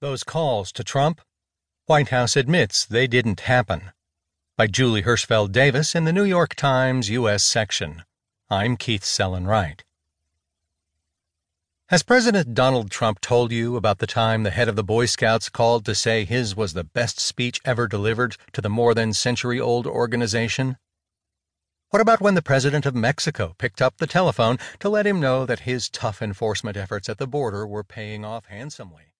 Those calls to Trump? White House admits they didn't happen. By Julie Hirschfeld Davis in the New York Times U.S. section. I'm Keith Sellon-Wright. Has President Donald Trump told you about the time the head of the Boy Scouts called to say his was the best speech ever delivered to the more than century old organization? What about when the President of Mexico picked up the telephone to let him know that his tough enforcement efforts at the border were paying off handsomely?